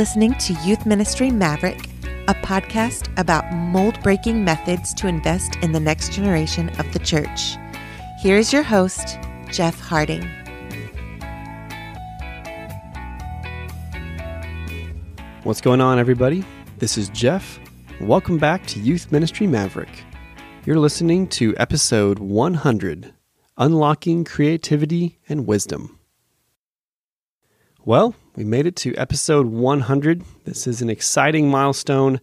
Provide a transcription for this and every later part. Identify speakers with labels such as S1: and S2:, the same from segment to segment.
S1: Listening to Youth Ministry Maverick, a podcast about mold breaking methods to invest in the next generation of the church. Here's your host, Jeff Harding.
S2: What's going on, everybody? This is Jeff. Welcome back to Youth Ministry Maverick. You're listening to episode 100 Unlocking Creativity and Wisdom. Well, we made it to episode 100. This is an exciting milestone,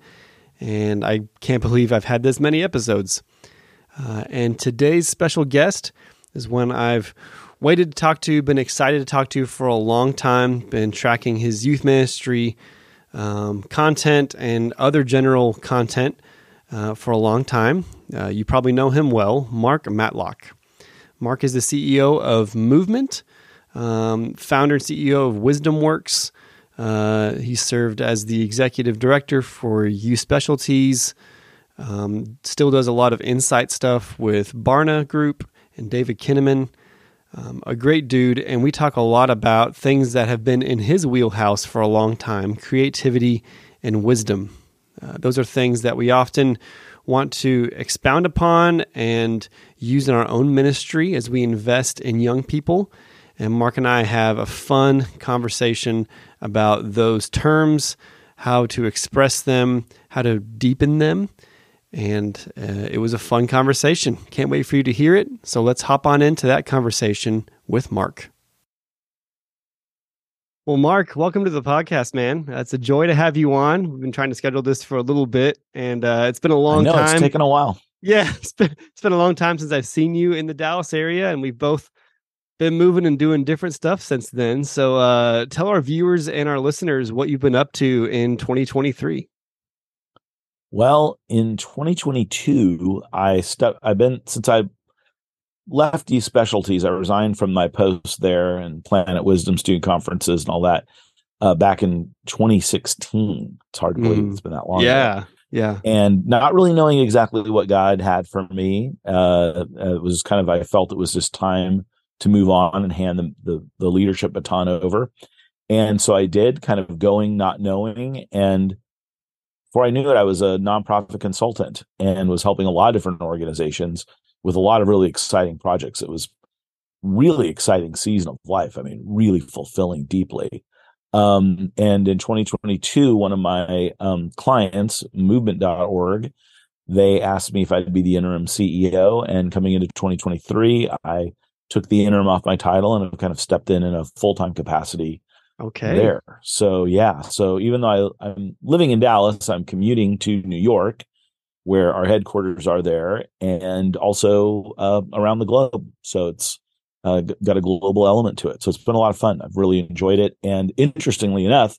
S2: and I can't believe I've had this many episodes. Uh, and today's special guest is one I've waited to talk to, been excited to talk to for a long time, been tracking his youth ministry um, content and other general content uh, for a long time. Uh, you probably know him well, Mark Matlock. Mark is the CEO of Movement, um, founder and CEO of Wisdom Works. Uh, he served as the executive director for Youth Specialties. Um, still does a lot of insight stuff with Barna Group and David Kinnaman. Um, a great dude, and we talk a lot about things that have been in his wheelhouse for a long time creativity and wisdom. Uh, those are things that we often want to expound upon and use in our own ministry as we invest in young people. And Mark and I have a fun conversation about those terms, how to express them, how to deepen them. And uh, it was a fun conversation. Can't wait for you to hear it. So let's hop on into that conversation with Mark. Well, Mark, welcome to the podcast, man. Uh, it's a joy to have you on. We've been trying to schedule this for a little bit, and uh, it's been a long
S3: I know,
S2: time.
S3: It's taken a while.
S2: Yeah, it's been it's been a long time since I've seen you in the Dallas area, and we've both been moving and doing different stuff since then. So, uh, tell our viewers and our listeners what you've been up to in 2023.
S3: Well, in 2022, I stuck. I've been since I left Youth Specialties. I resigned from my post there and Planet Wisdom student conferences and all that uh, back in 2016. It's hard to believe
S2: Mm.
S3: it's been that long.
S2: Yeah,
S3: ago.
S2: yeah,
S3: and not really knowing exactly what God had for me. Uh, it was kind of I felt it was just time to move on and hand the, the the leadership baton over, and so I did, kind of going not knowing, and before I knew it, I was a nonprofit consultant and was helping a lot of different organizations with a lot of really exciting projects. It was really exciting season of life. I mean, really fulfilling deeply. Um, and in 2022, one of my um, clients, movement.org, they asked me if I'd be the interim CEO. And coming into 2023, I took the interim off my title and have kind of stepped in in a full time capacity
S2: okay.
S3: there. So yeah, so even though I, I'm living in Dallas, I'm commuting to New York, where our headquarters are there, and also uh, around the globe. So it's uh, got a global element to it. So it's been a lot of fun. I've really enjoyed it. And interestingly enough,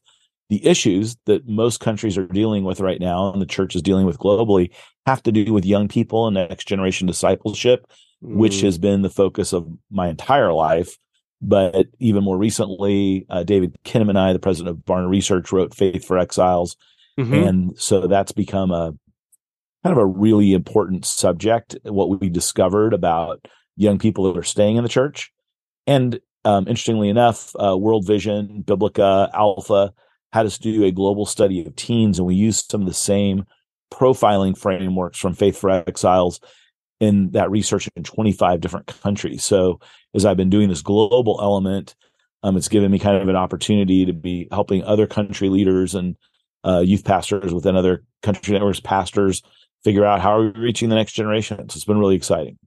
S3: the issues that most countries are dealing with right now, and the church is dealing with globally, have to do with young people and next generation discipleship, which
S2: Mm,
S3: has been the focus of my entire life. But even more recently, uh, David Kinnaman and I, the president of Barna Research, wrote Faith for Exiles.
S2: mhm.
S3: And so that's become a kind of a really important subject, what we discovered about young people that are staying in the church. And um, interestingly enough, uh, World Vision, Biblica, Alpha had us do a global study of teens, and we used some of the same profiling frameworks from Faith for Exiles in that research in 25 different countries. So as I've been doing this global element, um, it's given me kind of an opportunity to be helping other country leaders and uh, youth pastors within other country networks, pastors figure out how are we reaching the next generation. So it's been really exciting.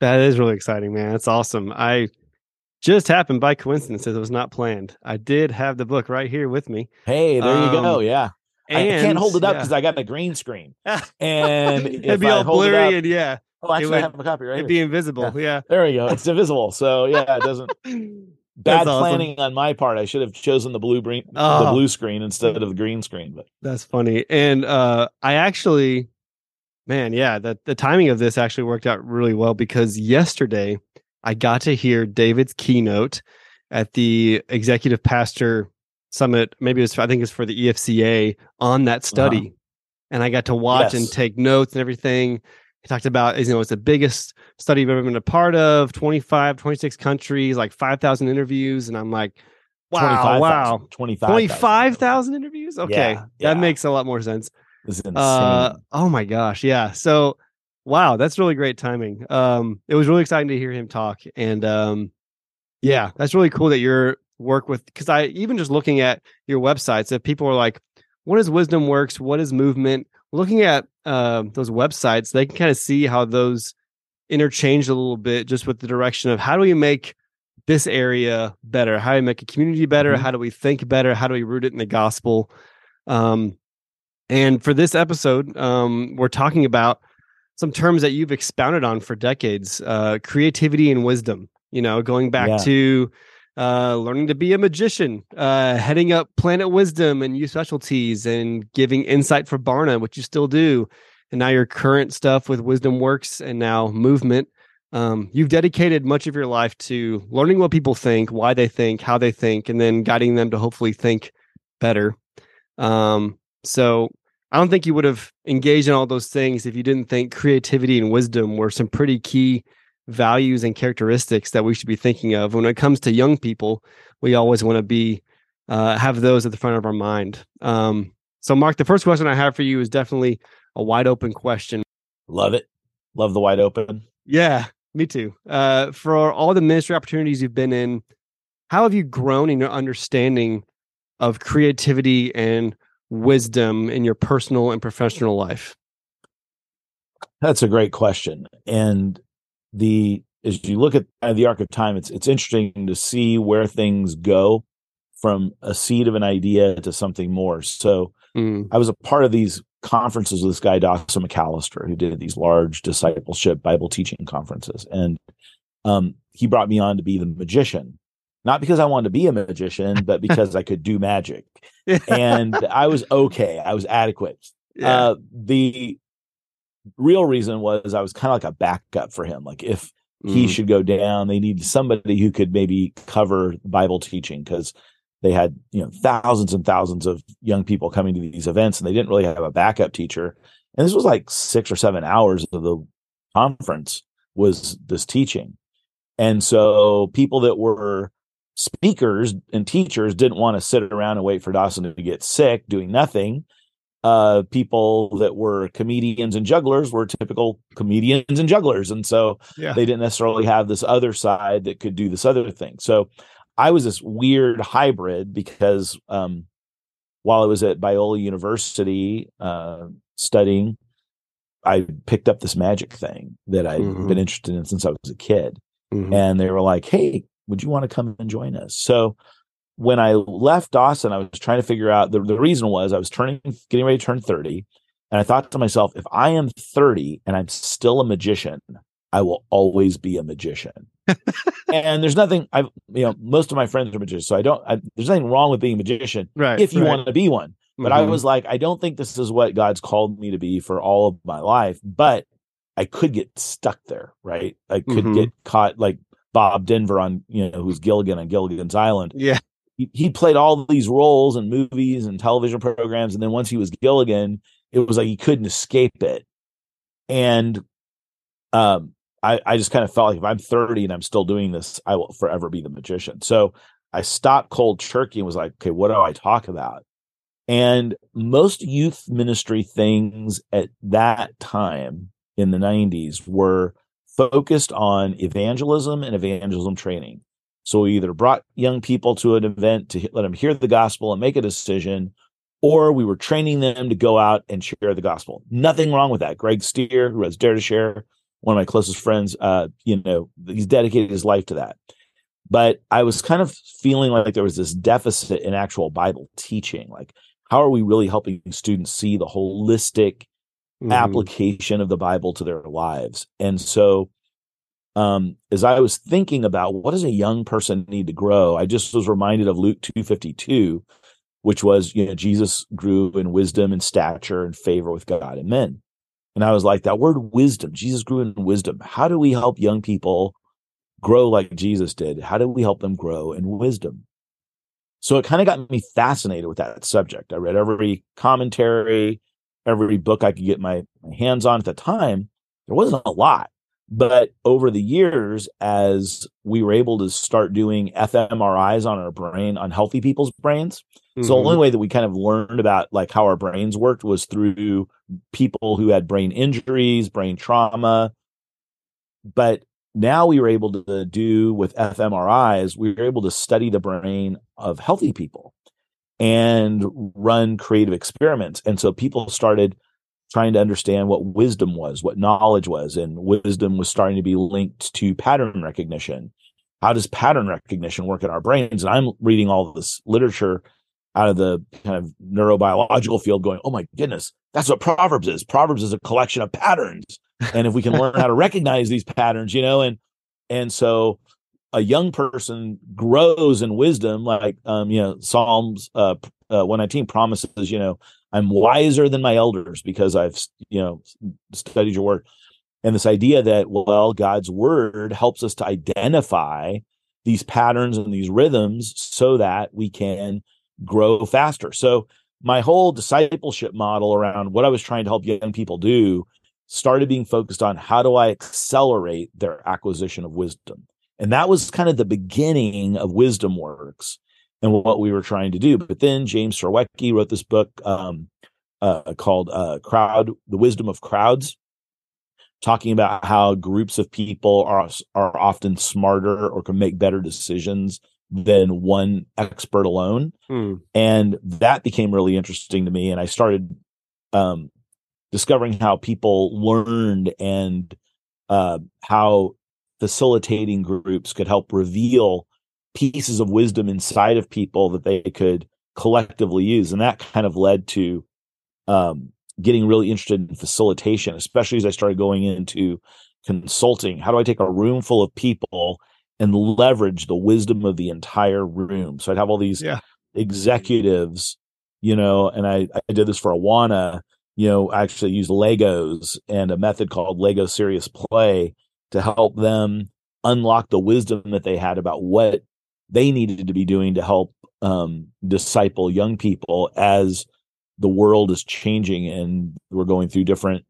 S2: that is really exciting, man. That's awesome. I just happened by coincidence. It was not planned. I did have the book right here with me.
S3: Hey, there you go.
S2: Um,
S3: Yeah. I, I can't hold it up
S2: yeah.
S3: because I got the green screen. And
S2: it'd be all
S3: it
S2: blurry
S3: up-
S2: and yeah,
S3: Oh, actually,
S2: would-
S3: I have a copy right
S2: it'd
S3: here.
S2: be invisible. Yeah.
S3: there we go. It's invisible. So yeah, it doesn't. Bad
S2: awesome.
S3: planning on my part. I should have chosen the blue green, the
S2: Oh.
S3: blue screen instead of the green screen. But
S2: That's funny. And uh I actually man, yeah, the the timing of this actually worked out really well because yesterday I got to hear David's keynote at the executive pastor summit. Maybe it was I think it's for the EFCA on that study. And I got to watch and take notes and everything. He talked about, you know, it's the biggest study I've ever been a part of 25, 26 countries, like 5,000 interviews. And I'm like, Wow, wow.
S3: 25,000
S2: 25,000 interviews? Okay.
S3: Yeah, yeah.
S2: That makes a lot more sense.
S3: This is insane.
S2: Uh, oh my gosh. Yeah. So, wow, that's really great timing. Um, it was really exciting to hear him talk. And um, yeah, that's really cool that your work with, because I even just looking at your websites, if people are like, what is Wisdom Works? What is movement? Looking at uh, those websites, they can kind of see how those interchange a little bit just with the direction of how do we make this area better? How do we make a community better?
S3: Mhm.
S2: How do we think better? How do we root it in the gospel? Um, and for this episode, um, we're talking about some terms that you've expounded on for decades uh, creativity and wisdom. You know, going back
S3: Yeah.
S2: to uh, learning to be a magician, uh, heading up Planet Wisdom and youth specialties, and giving insight for Barna, which you still do. And now your current stuff with Wisdom Works and now Movement. Um, you've dedicated much of your life to learning what people think, why they think, how they think, and then guiding them to hopefully think better. Um, so I don't think you would have engaged in all those things if you didn't think creativity and wisdom were some pretty key values and characteristics that we should be thinking of when it comes to young people. We always want to be uh, have those at the front of our mind. Um, so, Mark, the first question I have for you is definitely a wide open question.
S3: Love it. Love the wide open.
S2: Yeah, me too. Uh, for all the ministry opportunities you've been in, how have you grown in your understanding of creativity and wisdom in your personal and professional life?
S3: That's a great question. And the as you look at the arc of time, it's it's interesting to see where things go from a seed of an idea to something more. So
S2: Mm,
S3: I was a part of these conferences with this guy Dawson McAllister, who did these large discipleship Bible teaching conferences, and um, he brought me on to be the magician, not because I wanted to be a magician, but because I could do magic, and I was okay. I was adequate.
S2: yeah.
S3: Uh, the real reason was I was kind of like a backup for him. Like if he
S2: Mm,
S3: should go down, they needed somebody who could maybe cover Bible teaching because they had you know thousands and thousands of young people coming to these events, and they didn't really have a backup teacher. And this was like six or seven hours of the conference was this teaching, and so people that were speakers and teachers didn't want to sit around and wait for Dawson to get sick doing nothing uh people that were comedians and jugglers were typical comedians and jugglers and so
S2: yeah.
S3: they didn't necessarily have this other side that could do this other thing so i was this weird hybrid because um while i was at biola university uh studying i picked up this magic thing that i had
S2: Mhm.
S3: been interested in since i was a kid
S2: Mhm.
S3: and they were like, "Hey, would you want to come and join us?" So when I left Dawson, I was trying to figure out the, the reason was I was turning getting ready to turn 30 and I thought to myself, if I am 30 and I'm still a magician, I will always be a magician. and there's nothing I've, you know, most of my friends are magicians, so I don't I, there's nothing wrong with being a magician
S2: right.
S3: if you
S2: right.
S3: want to be one. But I
S2: Mhm.
S3: was like, I don't think this is what God's called me to be for all of my life, but I could get stuck there, right? I could
S2: Mhm.
S3: get caught like Bob Denver on, you know, who's Gilligan on Gilligan's Island.
S2: yeah.
S3: He, played all these roles in movies and television programs. And then once he was Gilligan, it was like he couldn't escape it. And um, I, I just kind of felt like if I'm 30 and I'm still doing this, I will forever be the magician. So I stopped cold turkey and was like, okay, what do I talk about? And most youth ministry things at that time in the 90s were focused on evangelism and evangelism training. So we either brought young people to an event to let them hear the gospel and make a decision, or we were training them to go out and share the gospel. Nothing wrong with that. Greg Stier, who has Dare to Share, one of my closest friends, uh, you know, he's dedicated his life to that. But I was kind of feeling like there was this deficit in actual Bible teaching. Like, how are we really helping students see the holistic
S2: Mhm.
S3: application of the Bible to their lives? And so, um, as I was thinking about what does a young person need to grow, I just was reminded of Luke two fifty two, which was you know Jesus grew in wisdom and stature and favor with God and men. And I was like, that word wisdom, Jesus grew in wisdom. How do we help young people grow like Jesus did? How do we help them grow in wisdom? So it kind of got me fascinated with that subject. I read every commentary, every book I could get my, my hands on at the time. There wasn't a lot, But over the years, as we were able to start doing fMRIs on our brain, on healthy people's brains, mm-hmm. so the only way that we kind of learned about like how our brains worked was through people who had brain injuries, brain trauma. But now we were able to do with fMRIs, we were able to study the brain of healthy people and run creative experiments. And so people started trying to understand what wisdom was, what knowledge was, and wisdom was starting to be linked to pattern recognition. How does pattern recognition work in our brains? And I'm reading all this literature out of the kind of neurobiological field going, oh my goodness, that's what Proverbs is. Proverbs is a collection of patterns. And if we can learn how to recognize these patterns, you know, and and so a young person grows in wisdom, like um, you know, Psalms uh, uh 119 promises, you know, I'm wiser than my elders because I've, you know, studied your word. And this idea that, well, God's word helps us to identify these patterns and these rhythms so that we can grow faster. So, my whole discipleship model around what I was trying to help young people do started being focused on how do I accelerate their acquisition of wisdom. And that was kind of the beginning of Wisdom Works and what we were trying to do. But then James Surowiecki wrote this book um, uh, called uh, "Crowd: The Wisdom of Crowds," talking about how groups of people are are often smarter or can make better decisions than one expert alone. Hmm. And that became really interesting to me. And I started um, discovering how people learned and uh, how facilitating groups could help reveal pieces of wisdom inside of people that they could collectively use. And that kind of led to um, getting really interested in facilitation, especially as I started going into consulting. How do I take a room full of people and leverage the wisdom of the entire room? So I'd have all these yeah. executives, you know, and I, I did this for Awana, you know, I actually used Legos and a method called Lego Serious Play to help them unlock the wisdom that they had about what they needed to be doing to help um, disciple young people as the world is changing and we're going through different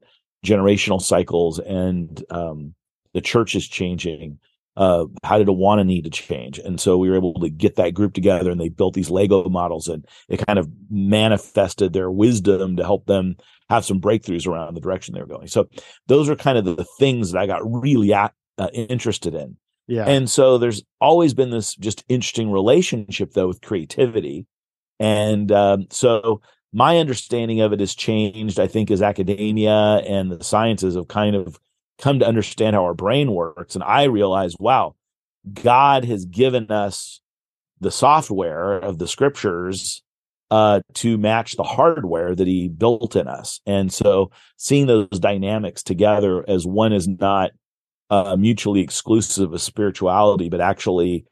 S3: generational cycles and um, the church is changing. Uh, how did Awana need to change? And so we were able to get that group together and they built these Lego models and it kind of manifested their wisdom to help them have some breakthroughs around the direction they were going. So those are kind of the, things that I got really at, uh, interested in. Yeah. And so there's always been this just interesting relationship though with creativity. And um, so my understanding of it has changed, I think, as academia and the sciences have kind of come to understand how our brain works. And I realize, wow, God has given us the software of the scriptures uh, to match the hardware that he built in us. And so seeing those dynamics together as one is not uh, mutually exclusive of spirituality, but actually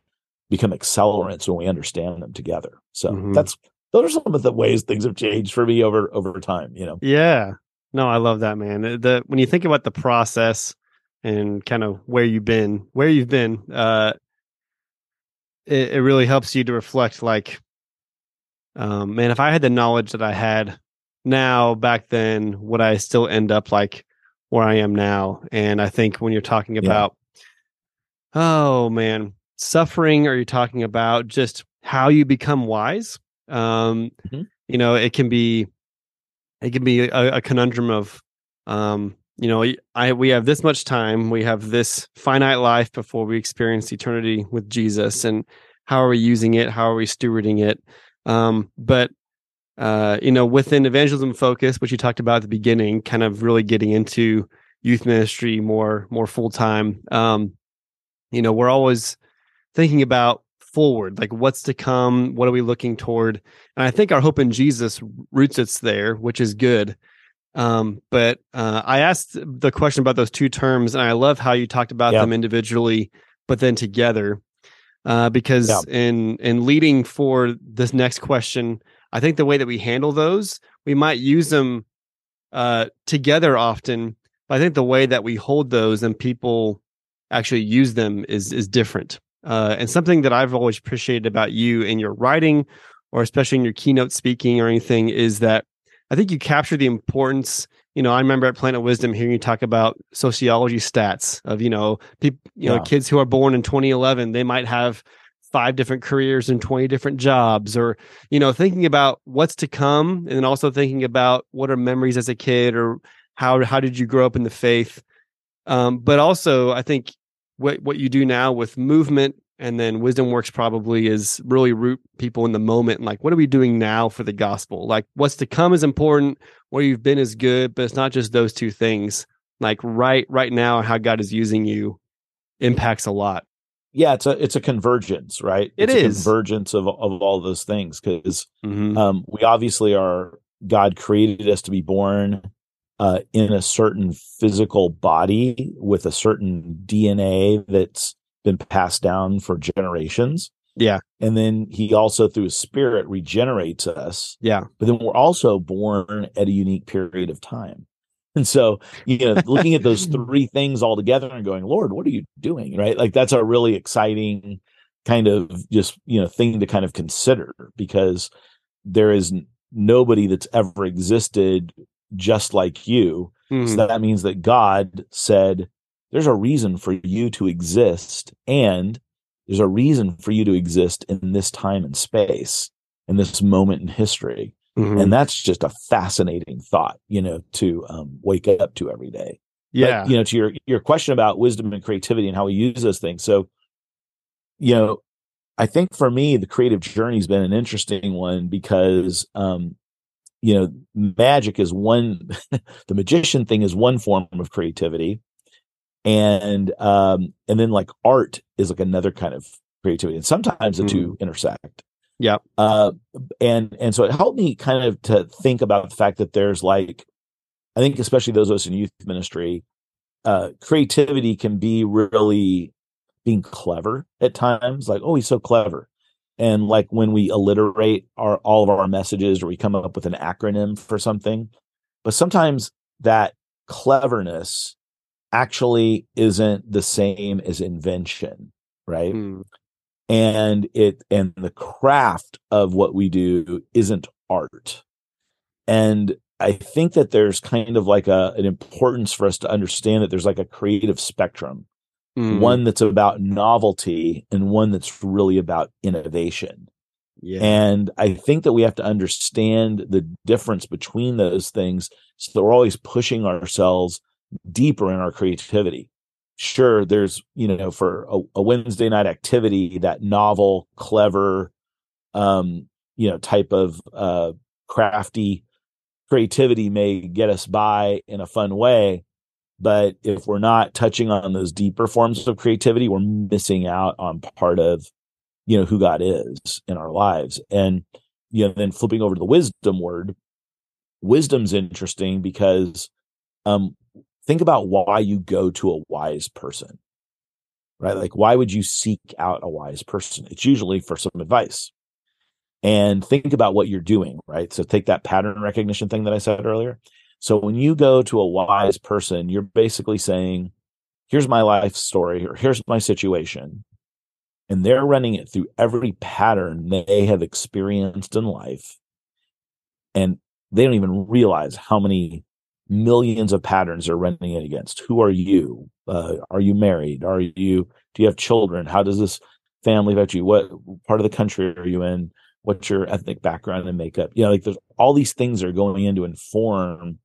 S3: become accelerants when we understand them together. So mm-hmm. that's those are some of the ways things have changed for me over over time. You know.
S2: Yeah. No, I love that, man. The when you think about the process and kind of where you've been, where you've been, uh, it, it really helps you to reflect. Like, um, man, if I had the knowledge that I had now back then, would I still end up like where I am now? And I think when you're talking about, yeah. oh man, suffering, or you're talking about just how you become wise um, mm-hmm. You know, it can be it can be a, a conundrum of um, you know, I we have this much time, we have this finite life before we experience eternity with Jesus, and how are we using it? How are we stewarding it? Um, but uh, you know, within evangelism focus, which you talked about at the beginning, kind of really getting into youth ministry more more full time. Um, you know, we're always thinking about forward like what's to come what are we looking toward? And i think our hope in jesus roots it's there which is good. Um, but uh, i asked the question about those two terms and i love how you talked about them individually but then together uh, because in in leading for this next question i think the way that we handle those we might use them uh, together often but i think the way that we hold those and people actually use them is is different. Uh, and something that I've always appreciated about you in your writing, or especially in your keynote speaking or anything, is that I think you capture the importance, you know, I remember at Planet Wisdom hearing you talk about sociology stats of, you know, people, you know, kids who are born in 2011, they might have five different careers and 20 different jobs or, you know, thinking about what's to come and also thinking about what are memories as a kid or how, how did you grow up in the faith? Um, but also I think what, what you do now with movement and then wisdom works probably is really root people in the moment and like what are we doing now for the gospel? Like what's to come is important where you've been is good but it's not just those two things. Like right right now how god is using you impacts a lot
S3: Yeah, it's a it's a convergence, right?
S2: It
S3: it's a
S2: is.
S3: convergence of of all those things because
S2: Mhm.
S3: um, we obviously are God created us to be born uh, in a certain physical body with a certain DNA that's been passed down for generations.
S2: Yeah.
S3: And then he also through his spirit regenerates us.
S2: Yeah.
S3: But then we're also born at a unique period of time. And so, you know, looking at those three things all together and going, Lord, what are you doing? Right. Like that's a really exciting kind of just, you know, thing to kind of consider because there is nobody that's ever existed just like you.
S2: Mhm.
S3: So that means that God said, there's a reason for you to exist, and there's a reason for you to exist in this time and space, in this moment in history.
S2: Mhm.
S3: And that's just a fascinating thought, you know, to um, wake up to every day. But,
S2: yeah
S3: you know, to your your question about wisdom and creativity and how we use those things. So, you know, I think for me, the creative journey's been an interesting one because um, you know, magic is one the magician thing is one form of creativity. And um, and then like art is like another kind of creativity. And sometimes the two intersect.
S2: Yep.
S3: Uh and and so it helped me kind of to think about the fact that there's like I think especially those of us in youth ministry, uh, creativity can be really being clever at times. Like, oh, he's so clever, and like when we alliterate our all of our messages or we come up with an acronym for something, but sometimes that cleverness actually isn't the same as invention, right?
S2: Mm.
S3: And it and the craft of what we do isn't art. And i think that there's kind of like a an importance for us to understand that there's like a creative spectrum.
S2: Mm.
S3: one that's about novelty and one that's really about innovation.
S2: Yeah.
S3: And i think that we have to understand the difference between those things so that we're always pushing ourselves deeper in our creativity sure there's you know for a, a wednesday night activity that novel clever um you know type of uh crafty creativity may get us by in a fun way but if we're not touching on those deeper forms of creativity we're missing out on part of you know who god is in our lives. And you know then flipping over to the wisdom word wisdom's interesting because um think about why you go to a wise person right? Like why would you seek out a wise person? It's usually for some advice. And think about what you're doing right? So take that pattern recognition thing that i said earlier. So when you go to a wise person you're basically saying here's my life story or here's my situation and they're running it through every pattern they have experienced in life and they don't even realize how many millions of patterns they're running it against. Who are you? Uh, are you married? Are you do you have children? How does this family affect you? What part of the country are you in? What's your ethnic background and makeup? You know like there's all these things are going in to inform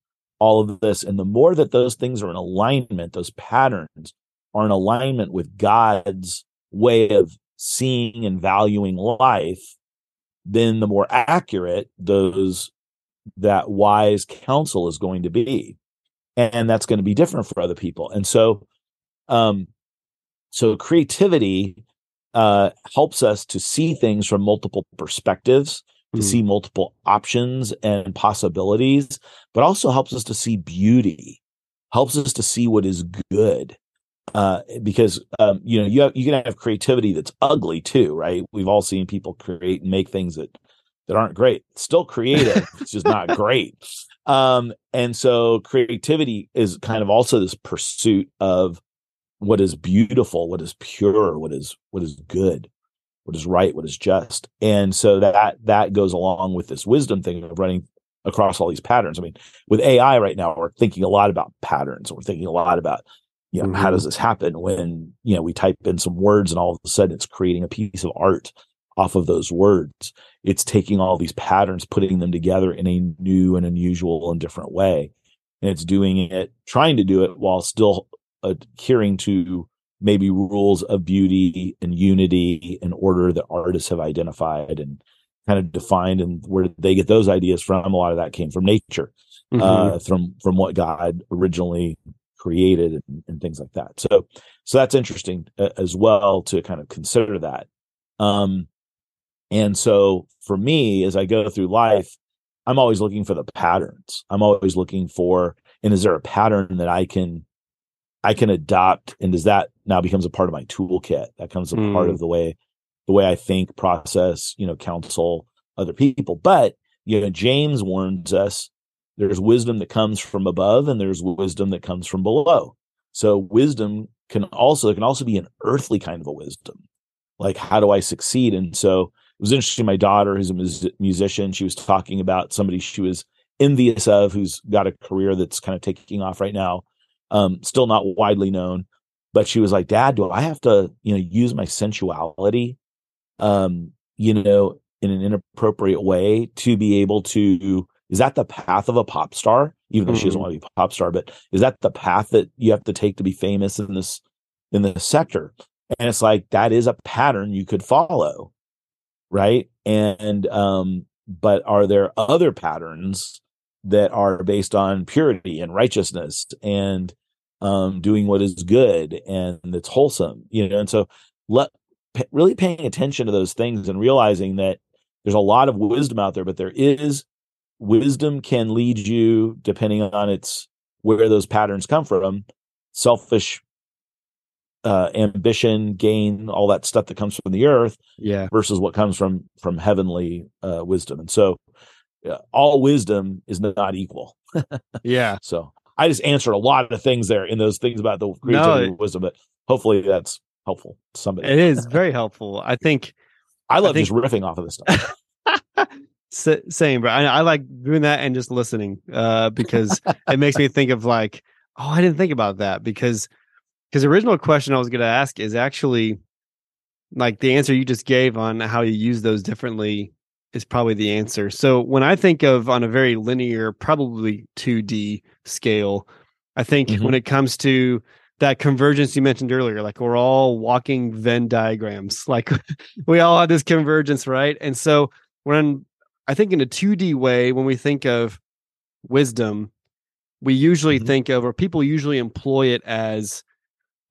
S3: all of this and the more that those things are in alignment those patterns are in alignment with god's way of seeing and valuing life then the more accurate those that wise counsel is going to be and that's going to be different for other people and so um so creativity uh helps us to see things from multiple perspectives to
S2: Mm.
S3: see multiple options and possibilities but also helps us to see beauty helps us to see what is good uh because um you know you have, you can have creativity that's ugly too right we've all seen people create and make things that that aren't great still creative it's just not great um and so creativity is kind of also this pursuit of what is beautiful what is pure what is what is good what is right what is just and so that that goes along with this wisdom thing of running across all these patterns. I mean, with AI right now, we're thinking a lot about patterns. We're thinking a lot about, you know, mm-hmm. how does this happen when, you know, we type in some words and all of a sudden it's creating a piece of art off of those words. It's taking all these patterns, putting them together in a new and unusual and different way. And it's doing it, trying to do it while still adhering to maybe rules of beauty and unity and order that artists have identified and kind of defined and where they get those ideas from a lot of that came from nature mm-hmm. uh, from from what god originally created and, and, things like that so so that's interesting uh, as well to kind of consider that um and so for me as i go through life i'm always looking for the patterns i'm always looking for and is there a pattern that i can i can adopt and does that now becomes a part of my toolkit that comes a mm. part of the way the way I think, process, you know, counsel other people. But, you know, James warns us there's wisdom that comes from above and there's wisdom that comes from below. So wisdom can also it can also be an earthly kind of a wisdom. Like how do I succeed? And so was interesting. My daughter, who's a musician, she was talking about somebody she was envious of, who's got a career that's kind of taking off right now. Um, still not widely known, but she was like, "Dad, do I have to, you know, use my sensuality um, you know, in an inappropriate way to be able to is that the path of a pop star? Even though mm-hmm. she doesn't mm-hmm. want to be a pop star, but is that the path that you have to take to be famous in this in this sector? And it's like that is a pattern you could follow, right? And um, but are there other patterns that are based on purity and righteousness and um, doing what is good and that's wholesome, you know? And so let really paying attention to those things and realizing that there's a lot of wisdom out there, but there is wisdom can lead you depending on its where those patterns come from, selfish uh, ambition, gain, all that stuff that comes from the earth,
S2: yeah,
S3: versus what comes from from heavenly uh, wisdom. And so, uh, all wisdom is not equal.
S2: yeah.
S3: So I just answered a lot of things there in those things about the creativity no, wisdom, but hopefully that's helpful to somebody.
S2: It is very helpful. I think
S3: I love I think, just riffing off of this
S2: stuff. Same, but I, I, like doing that and just listening uh, because it makes me think of like, oh, I didn't think about that because because the original question I was going to ask is actually like the answer you just gave on how you use those differently is probably the answer. So when I think of on a very linear, probably 2D scale, I think mm-hmm. when it comes to that convergence you mentioned earlier like we're all walking venn diagrams like we all have this convergence right and so when i think in a 2d way when we think of wisdom we usually mm-hmm. think of or people usually employ it as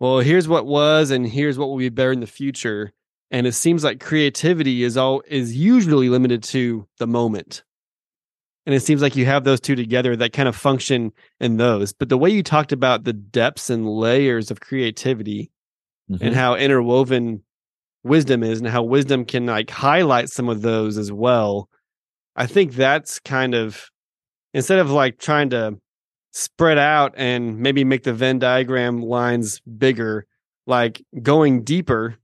S2: well here's what was and here's what will be better in the future. And it seems like creativity is all is usually limited to the moment. And it seems like you have those two together that kind of function in those. But the way you talked about the depths and layers of creativity mm-hmm. and how interwoven wisdom is and how wisdom can like highlight some of those as well i think that's kind of instead of like trying to spread out and maybe make the venn diagram lines bigger like going deeper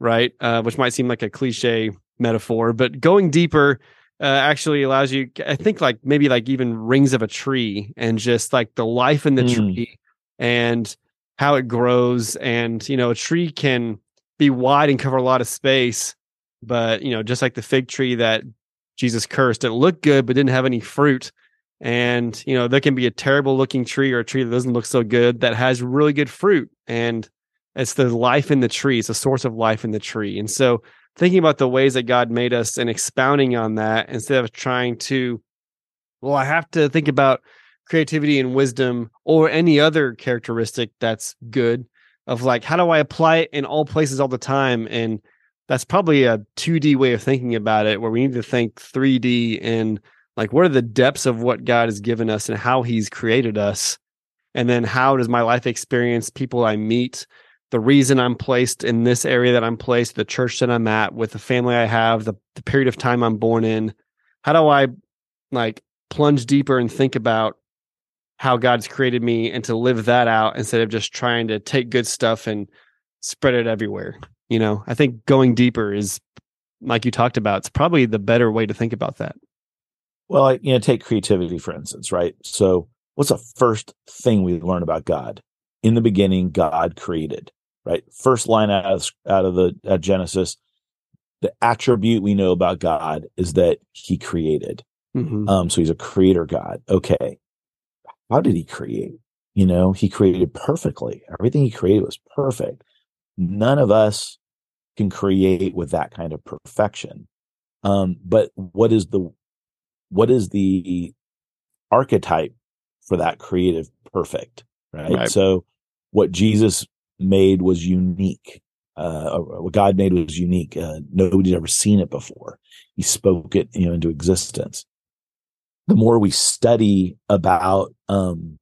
S2: right uh, which might seem like a cliche metaphor but going deeper uh, actually allows you i think like maybe like even rings of a tree and just like the life in the mm. tree and how it grows and you know a tree can be wide and cover a lot of space but you know just like the fig tree that jesus cursed it looked good but didn't have any fruit and you know there can be a terrible looking tree or a tree that doesn't look so good that has really good fruit. And it's the life in the tree. It's a source of life in the tree. And so thinking about the ways that God made us and expounding on that instead of trying to, well, I have to think about creativity and wisdom or any other characteristic that's good of like, how do I apply it in all places all the time? And that's probably a 2D way of thinking about it, where we need to think 3D and like, what are the depths of what God has given us and how he's created us? And then how does my life experience, people I meet, the reason I'm placed in this area that I'm placed, the church that I'm at, with the family I have, the, the period of time I'm born in. How do I like plunge deeper and think about how God's created me and to live that out instead of just trying to take good stuff and spread it everywhere? You know, I think going deeper is like you talked about, it's probably the better way to think about that.
S3: Well, I, you know, take creativity for instance, right? So, what's the first thing we learn about God? In the beginning, God created. Right, first line out of out of the at Genesis, the attribute we know about God is that He created.
S2: Mhm.
S3: Um, so He's a creator God. Okay, how did He create? You know, He created perfectly. Everything He created was perfect. None of us can create with that kind of perfection. Um, but what is the what is the archetype for that creative perfect? Right.
S2: Right.
S3: So what Jesus made was unique. Uh, what God made was unique. Uh, nobody's ever seen it before. He spoke it, you know, into existence. The more we study about um,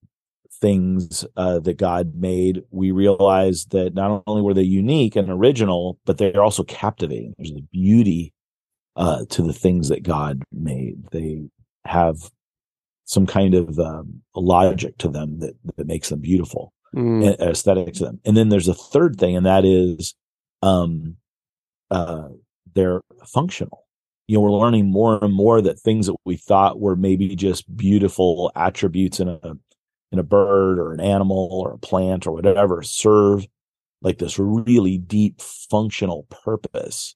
S3: things uh, that God made, we realize that not only were they unique and original, but they're also captivating. There's a beauty uh, to the things that God made. They have some kind of um, logic to them that, that makes them beautiful,
S2: Mm.
S3: and aesthetic to them. And then there's a third thing, and that is um, uh, they're functional. You know, we're learning more and more that things that we thought were maybe just beautiful attributes in a in a bird or an animal or a plant or whatever serve like this really deep functional purpose.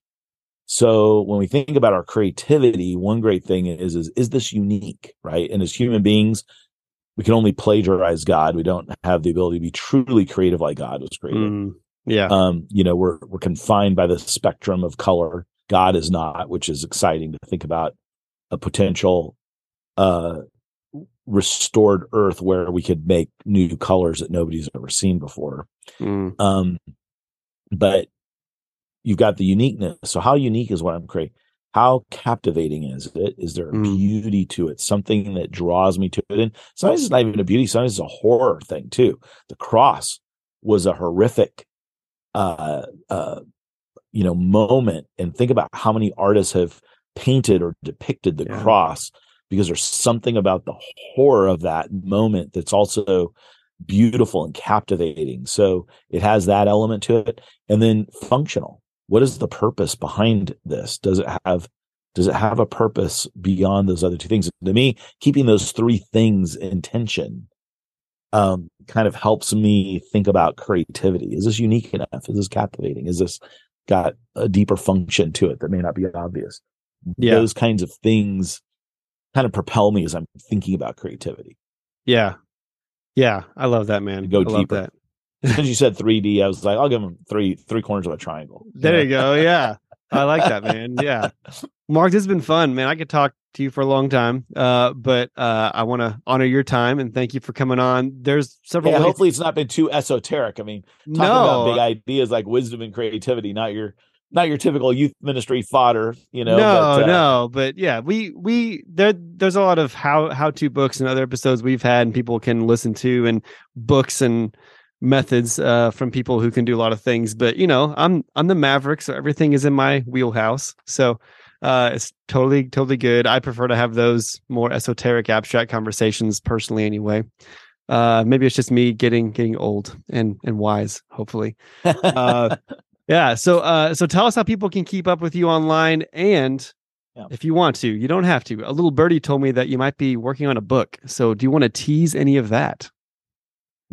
S3: So when we think about our creativity, one great thing is is is this unique, right? And as human beings, we can only plagiarize God. We don't have the ability to be truly creative like God was created.
S2: Mm. Yeah.
S3: Um, you know, we're we're confined by the spectrum of color. God is not, which is exciting to think about a potential uh restored earth where we could make new colors that nobody's ever seen before.
S2: Mm.
S3: Um, but you've got the uniqueness. So how unique is what I'm creating? How captivating is it? Is there a
S2: Mm.
S3: beauty to it? Something that draws me to it? And sometimes it's not even a beauty. Sometimes it's a horror thing too. The cross was a horrific, uh, uh, you know, moment. And think about how many artists have painted or depicted the
S2: Yeah.
S3: cross because there's something about the horror of that moment that's also beautiful and captivating. So it has that element to it. And then functional. What is the purpose behind this? Does it have does it have a purpose beyond those other two things? To me, keeping those three things in tension um, kind of helps me think about creativity. Is this unique enough? Is this captivating? Is this got a deeper function to it that may not be obvious?
S2: Yeah.
S3: Those kinds of things kind of propel me as I'm thinking about creativity.
S2: Yeah. Yeah. I love that, man.
S3: Go
S2: I love
S3: deeper. Because you said 3D, I was like, I'll give them three three corners of a triangle.
S2: There you go. Yeah. I like that, man. Yeah. Mark, this has been fun, man. I could talk to you for a long time. Uh, but uh, I want to honor your time and thank you for coming on. There's several
S3: Yeah,
S2: ways-
S3: hopefully it's not been too esoteric. I mean, talking about big ideas like wisdom and creativity, not your not your typical youth ministry fodder, you know.
S2: no,
S3: but, uh,
S2: no, but yeah, we we there there's a lot of how how to books and other episodes we've had and people can listen to and books and methods uh from people who can do a lot of things. But you know, I'm I'm the Maverick, so everything is in my wheelhouse. So uh it's totally totally good. I prefer to have those more esoteric abstract conversations personally anyway. Uh maybe it's just me getting getting old and and wise, hopefully. Uh yeah. So, uh, so tell us how people can keep up with you online, and
S3: Yeah.
S2: if you want to, you don't have to. A little birdie told me that you might be working on a book. So, do you want to tease any of that?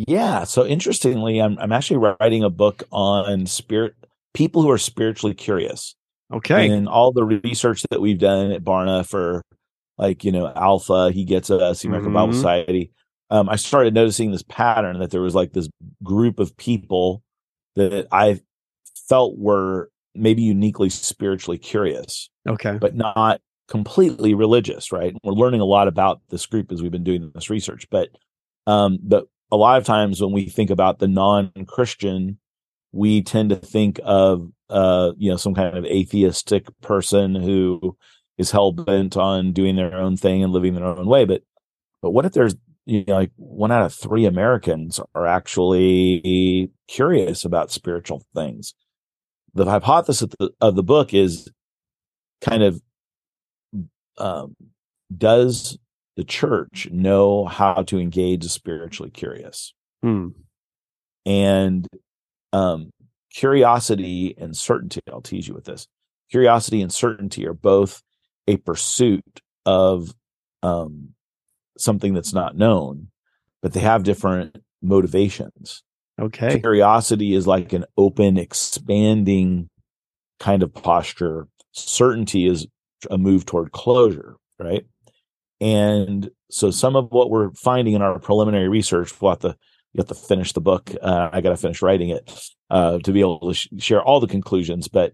S3: Yeah. So interestingly, I'm I'm actually writing a book on spirit people who are spiritually curious.
S2: Okay.
S3: And all the research that we've done at Barna for like, you know, Alpha, he gets us, the American Bible
S2: Mhm.
S3: Society. Um, I started noticing this pattern that there was like this group of people that I felt were maybe uniquely spiritually curious,
S2: okay.
S3: but not completely religious, right? We're learning a lot about this group as we've been doing this research, but um, but a lot of times when we think about the non-Christian, we tend to think of uh, you know, some kind of atheistic person who is hell bent on doing their own thing and living their own way. But but what if there's you know like one out of three Americans are actually curious about spiritual things? The hypothesis of the, of the book is kind of um, does the church know how to engage the spiritually curious?
S2: Hmm.
S3: and um, curiosity and certainty i'll tease you with this curiosity and certainty are both a pursuit of um, something that's not known, but they have different motivations.
S2: Okay.
S3: Curiosity is like an open, expanding kind of posture. Certainty is a move toward closure, right? And so some of what we're finding in our preliminary research, we'll have to, have to finish the book. Uh, I got to finish writing it uh, to be able to sh- share all the conclusions. But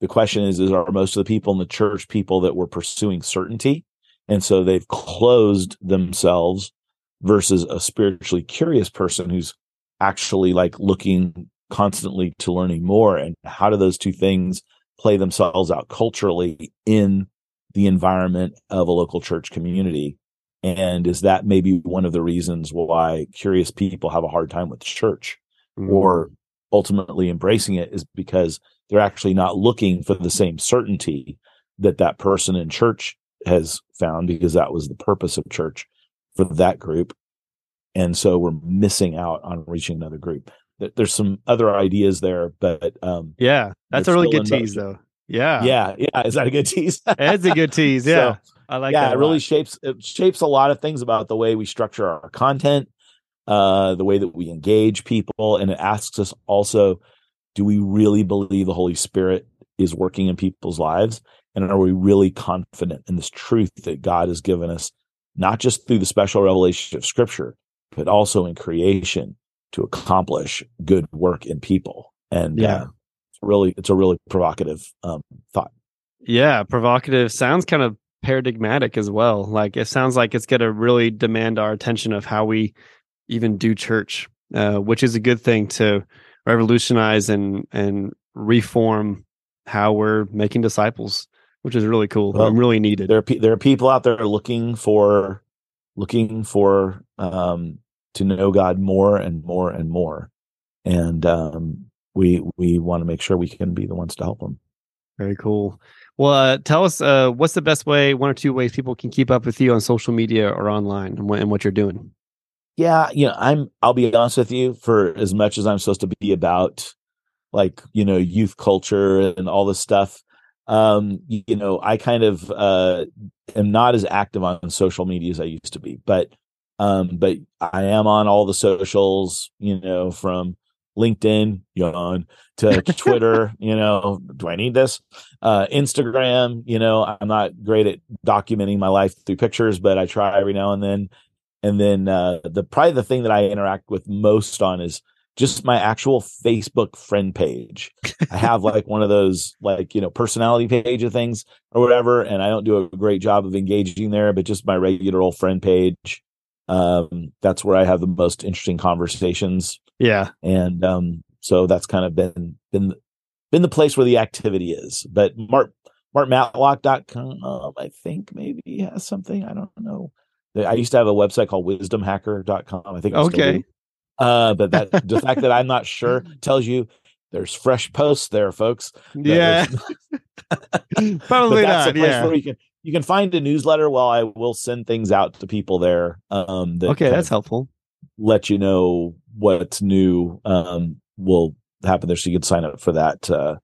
S3: the question is, is are most of the people in the church people that were pursuing certainty? And so they've closed themselves versus a spiritually curious person who's actually like looking constantly to learning more. And how do those two things play themselves out culturally in the environment of a local church community? And is that maybe one of the reasons why curious people have a hard time with church mm. or ultimately embracing it is because they're actually not looking for the same certainty that that person in church has found because that was the purpose of church for that group. And so we're missing out on reaching another group. There's some other ideas there, but um,
S2: yeah, that's a really good tease, though. Yeah,
S3: yeah, yeah. Is that a good tease?
S2: it's a good tease. Yeah, so, I like. That.
S3: Yeah,
S2: it
S3: really shapes it shapes a lot of things about the way we structure our content, uh, the way that we engage people, and it asks us also, do we really believe the Holy Spirit is working in people's lives? And are we really confident in this truth that God has given us, not just through the special revelation of Scripture, but also in creation to accomplish good work in people? And yeah, uh, really, it's a really provocative um, thought.
S2: Yeah, provocative sounds kind of paradigmatic as well. Like it sounds like it's going to really demand our attention of how we even do church, uh, which is a good thing to revolutionize and and reform how we're making disciples which is really cool. Well, I'm really needed.
S3: There are pe- there are people out there looking for looking for um, to know God more and more and more, and um, we we want to make sure we can be the ones to help them.
S2: Very cool. Well, uh, tell us uh, what's the best way, one or two ways people can keep up with you on social media or online, and what, and what you're doing.
S3: Yeah, you know, I'm. I'll be honest with you. For as much as I'm supposed to be about, like you know, youth culture and all this stuff, um you know i kind of uh am not as active on social media as i used to be but um but i am on all the socials you know from linkedin yawn to twitter you know do i need this uh instagram you know i'm not great at documenting my life through pictures but i try every now and then and then uh the probably the thing that i interact with most on is just my actual Facebook friend page. I have like one of those like, you know, personality page of things or whatever. And I don't do a great job of engaging there, but just my regular old friend page. Um, that's where I have the most interesting conversations.
S2: Yeah.
S3: And um, so that's kind of been been been the place where the activity is. But Mark markmatlock.com, I think maybe has something. I don't know. I used to have a website called wisdomhacker.com. I think it's
S2: okay.
S3: Uh, but that the fact that I'm not sure tells you there's fresh posts there, folks.
S2: Yeah, probably not. yeah,
S3: you can you can find a newsletter. Well, I will send things out to people there. Um,
S2: that okay, that's helpful.
S3: Let you know what's new. Um, will happen there, so you can sign up for that uh,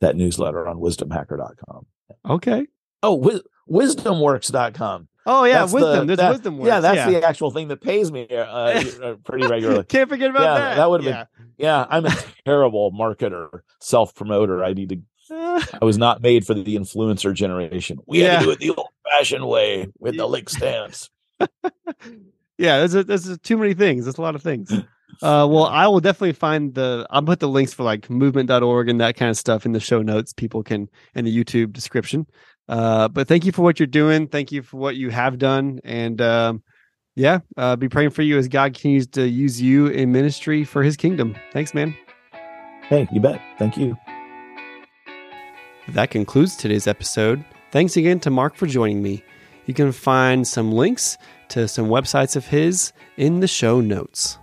S3: that newsletter on wisdomhacker.com.
S2: Okay.
S3: Oh, wi- wisdomworks.com.
S2: Oh yeah, that's wisdom. The, There's that, wisdom works.
S3: Yeah, that's yeah. the actual thing that pays me uh, uh pretty regularly.
S2: Can't forget about
S3: yeah,
S2: that.
S3: That would have yeah. been. Yeah, I'm a terrible marketer, self promoter. I need to. I was not made for the influencer generation. We had to do it the old fashioned way with the lick stamps.
S2: Yeah, there's a, there's a, too many things. There's a lot of things. Uh, well, I will definitely find the. I'll put the links for like movement.org and that kind of stuff in the show notes. People can in the YouTube description. Uh, but thank you for what you're doing. Thank you for what you have done. And um, yeah, uh, be praying for you as God continues to use you in ministry for his kingdom. Thanks, man.
S3: Hey, you bet. Thank you.
S2: That concludes today's episode. Thanks again to Mark for joining me. You can find some links to some websites of his in the show notes.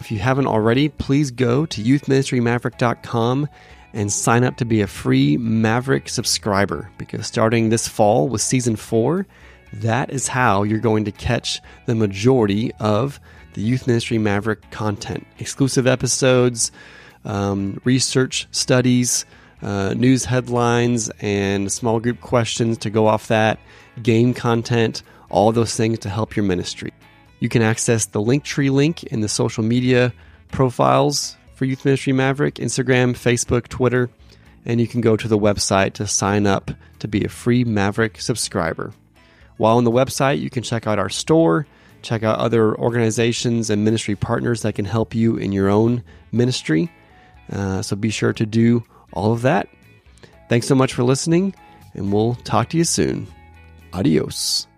S2: If you haven't already, please go to youthministrymaverick.com and sign up to be a free Maverick subscriber because starting this fall with season four, that is how you're going to catch the majority of the Youth Ministry Maverick content exclusive episodes, um, research studies, uh, news headlines and small group questions to go off that, game content, all those things to help your ministry. You can access the Linktree link in the social media profiles for Youth Ministry Maverick Instagram, Facebook, Twitter, and you can go to the website to sign up to be a free Maverick subscriber. While on the website, you can check out our store, check out other organizations and ministry partners that can help you in your own ministry. Uh, so be sure to do all of that. Thanks so much for listening, and we'll talk to you soon. Adios.